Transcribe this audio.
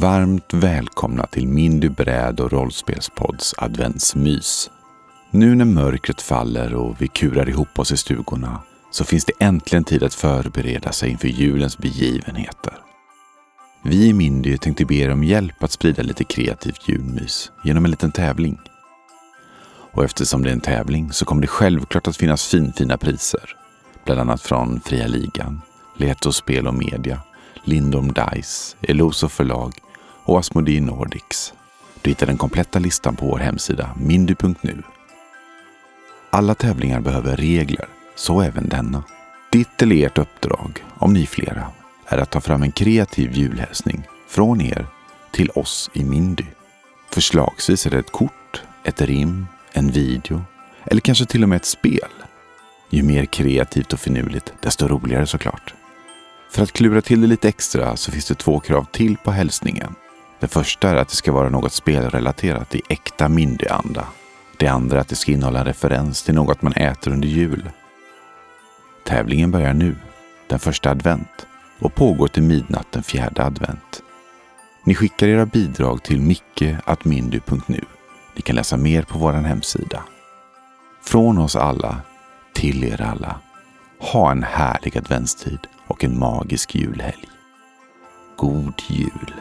Varmt välkomna till Mindy bräd och rollspelspodds adventsmys. Nu när mörkret faller och vi kurar ihop oss i stugorna så finns det äntligen tid att förbereda sig inför julens begivenheter. Vi i Mindy tänkte be er om hjälp att sprida lite kreativt julmys genom en liten tävling. Och eftersom det är en tävling så kommer det självklart att finnas finfina priser. Bland annat från Fria Ligan, Leto Spel och Media, Lindom Dice, Eloso förlag och Asmodee Nordics. Du hittar den kompletta listan på vår hemsida mindy.nu. Alla tävlingar behöver regler, så även denna. Ditt eller ert uppdrag, om ni är flera, är att ta fram en kreativ julhälsning från er till oss i Mindy. Förslagsvis är det ett kort, ett rim, en video eller kanske till och med ett spel. Ju mer kreativt och finurligt, desto roligare såklart. För att klura till det lite extra så finns det två krav till på hälsningen. Det första är att det ska vara något spelrelaterat i äkta Mindy-anda. Det andra är att det ska innehålla en referens till något man äter under jul. Tävlingen börjar nu, den första advent, och pågår till midnatt den fjärde advent. Ni skickar era bidrag till micke.mindu.nu. Ni kan läsa mer på vår hemsida. Från oss alla, till er alla. Ha en härlig adventstid och en magisk julhelg. God jul!